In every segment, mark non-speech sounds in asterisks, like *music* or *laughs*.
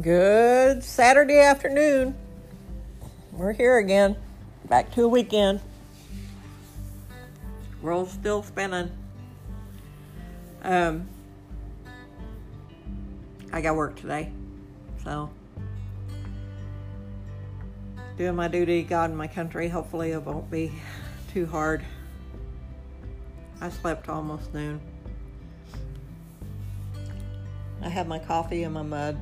Good Saturday afternoon. We're here again. Back to a weekend. World's still spinning. Um, I got work today, so doing my duty, God and my country. Hopefully, it won't be too hard. I slept almost noon. I had my coffee and my mud.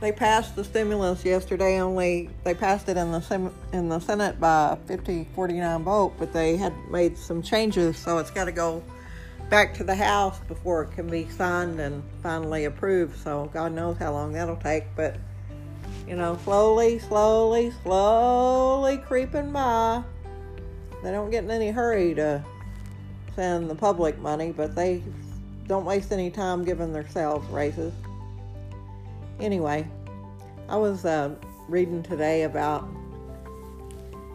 They passed the stimulus yesterday. Only they passed it in the in the Senate by 50-49 vote, but they had made some changes, so it's got to go back to the House before it can be signed and finally approved. So God knows how long that'll take, but you know, slowly, slowly, slowly creeping by. They don't get in any hurry to send the public money, but they don't waste any time giving themselves raises. Anyway, I was uh, reading today about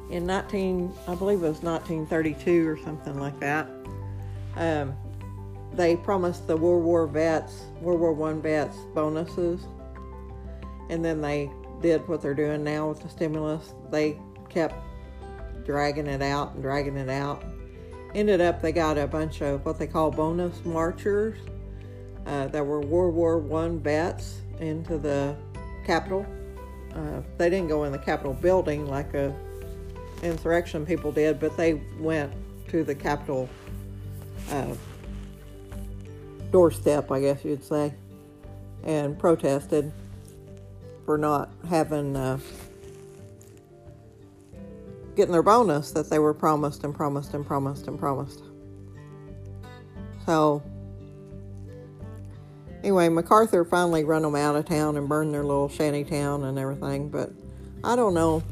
in 19, I believe it was 1932 or something like that. Um, they promised the World War vets, World War One vets, bonuses, and then they did what they're doing now with the stimulus. They kept dragging it out and dragging it out. Ended up, they got a bunch of what they call bonus marchers uh, that were World War One vets into the Capitol. Uh, they didn't go in the Capitol building like a insurrection people did, but they went to the Capitol uh, doorstep, I guess you'd say, and protested for not having uh, getting their bonus that they were promised and promised and promised and promised. So anyway, MacArthur finally run them out of town and burned their little shanty town and everything. But I don't know,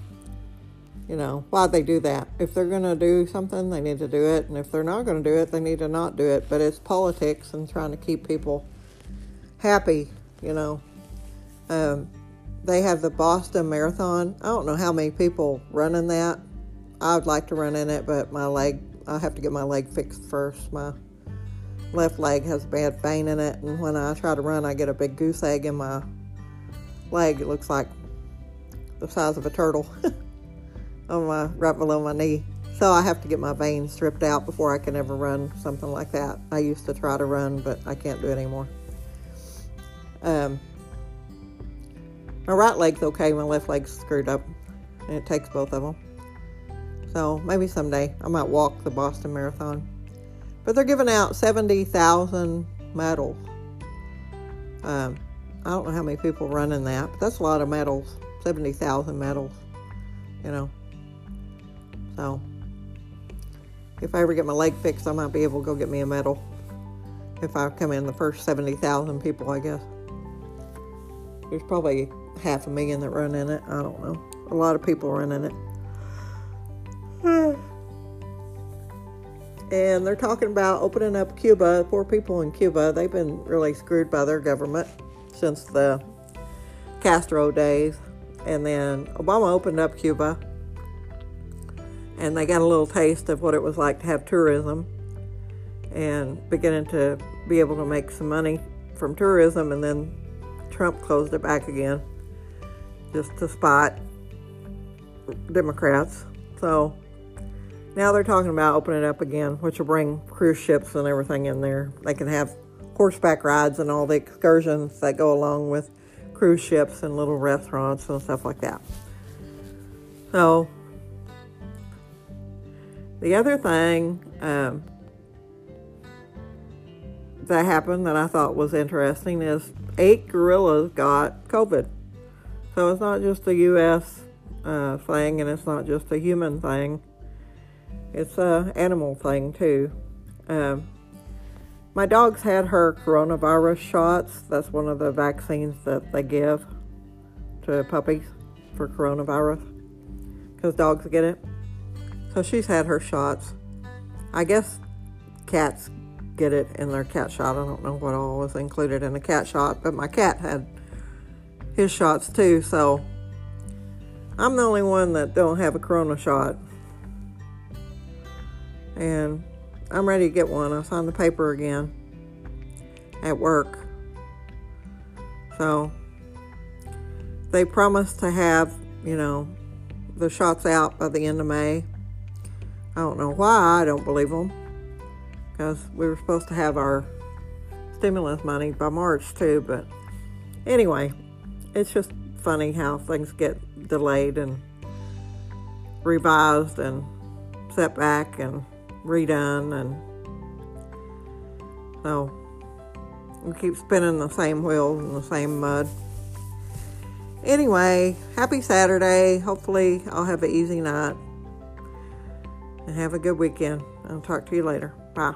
you know, why they do that. If they're going to do something, they need to do it. And if they're not going to do it, they need to not do it. But it's politics and trying to keep people happy, you know. Um, they have the Boston Marathon. I don't know how many people run in that. I would like to run in it, but my leg, I have to get my leg fixed first. My left leg has a bad vein in it, and when I try to run, I get a big goose egg in my leg. It looks like the size of a turtle *laughs* on my right below my knee. So I have to get my veins stripped out before I can ever run something like that. I used to try to run, but I can't do it anymore. Um, my right leg's okay, my left leg's screwed up, and it takes both of them. So maybe someday I might walk the Boston Marathon. But they're giving out 70,000 medals. Um, I don't know how many people run in that, but that's a lot of medals. 70,000 medals, you know. So, if I ever get my leg fixed, I might be able to go get me a medal. If I come in the first 70,000 people, I guess. There's probably half a million that run in it. I don't know. A lot of people run in it. *sighs* *sighs* and they're talking about opening up Cuba. Poor people in Cuba, they've been really screwed by their government since the Castro days. And then Obama opened up Cuba, and they got a little taste of what it was like to have tourism and beginning to be able to make some money from tourism. And then Trump closed it back again just to spot Democrats. So now they're talking about opening it up again, which will bring cruise ships and everything in there. They can have horseback rides and all the excursions that go along with cruise ships and little restaurants and stuff like that. So, the other thing um, that happened that I thought was interesting is eight gorillas got COVID. So, it's not just a U.S. Uh, thing and it's not just a human thing it's a animal thing too. Um, my dog's had her coronavirus shots. That's one of the vaccines that they give to puppies for coronavirus because dogs get it. So she's had her shots. I guess cats get it in their cat shot. I don't know what all was included in the cat shot, but my cat had his shots too. So I'm the only one that don't have a corona shot and I'm ready to get one. I signed the paper again at work. So they promised to have, you know, the shots out by the end of May. I don't know why I don't believe them because we were supposed to have our stimulus money by March too. But anyway, it's just funny how things get delayed and revised and set back and redone and so we keep spinning the same wheels in the same mud. Anyway, happy Saturday. Hopefully, I'll have an easy night and have a good weekend. I'll talk to you later. Bye.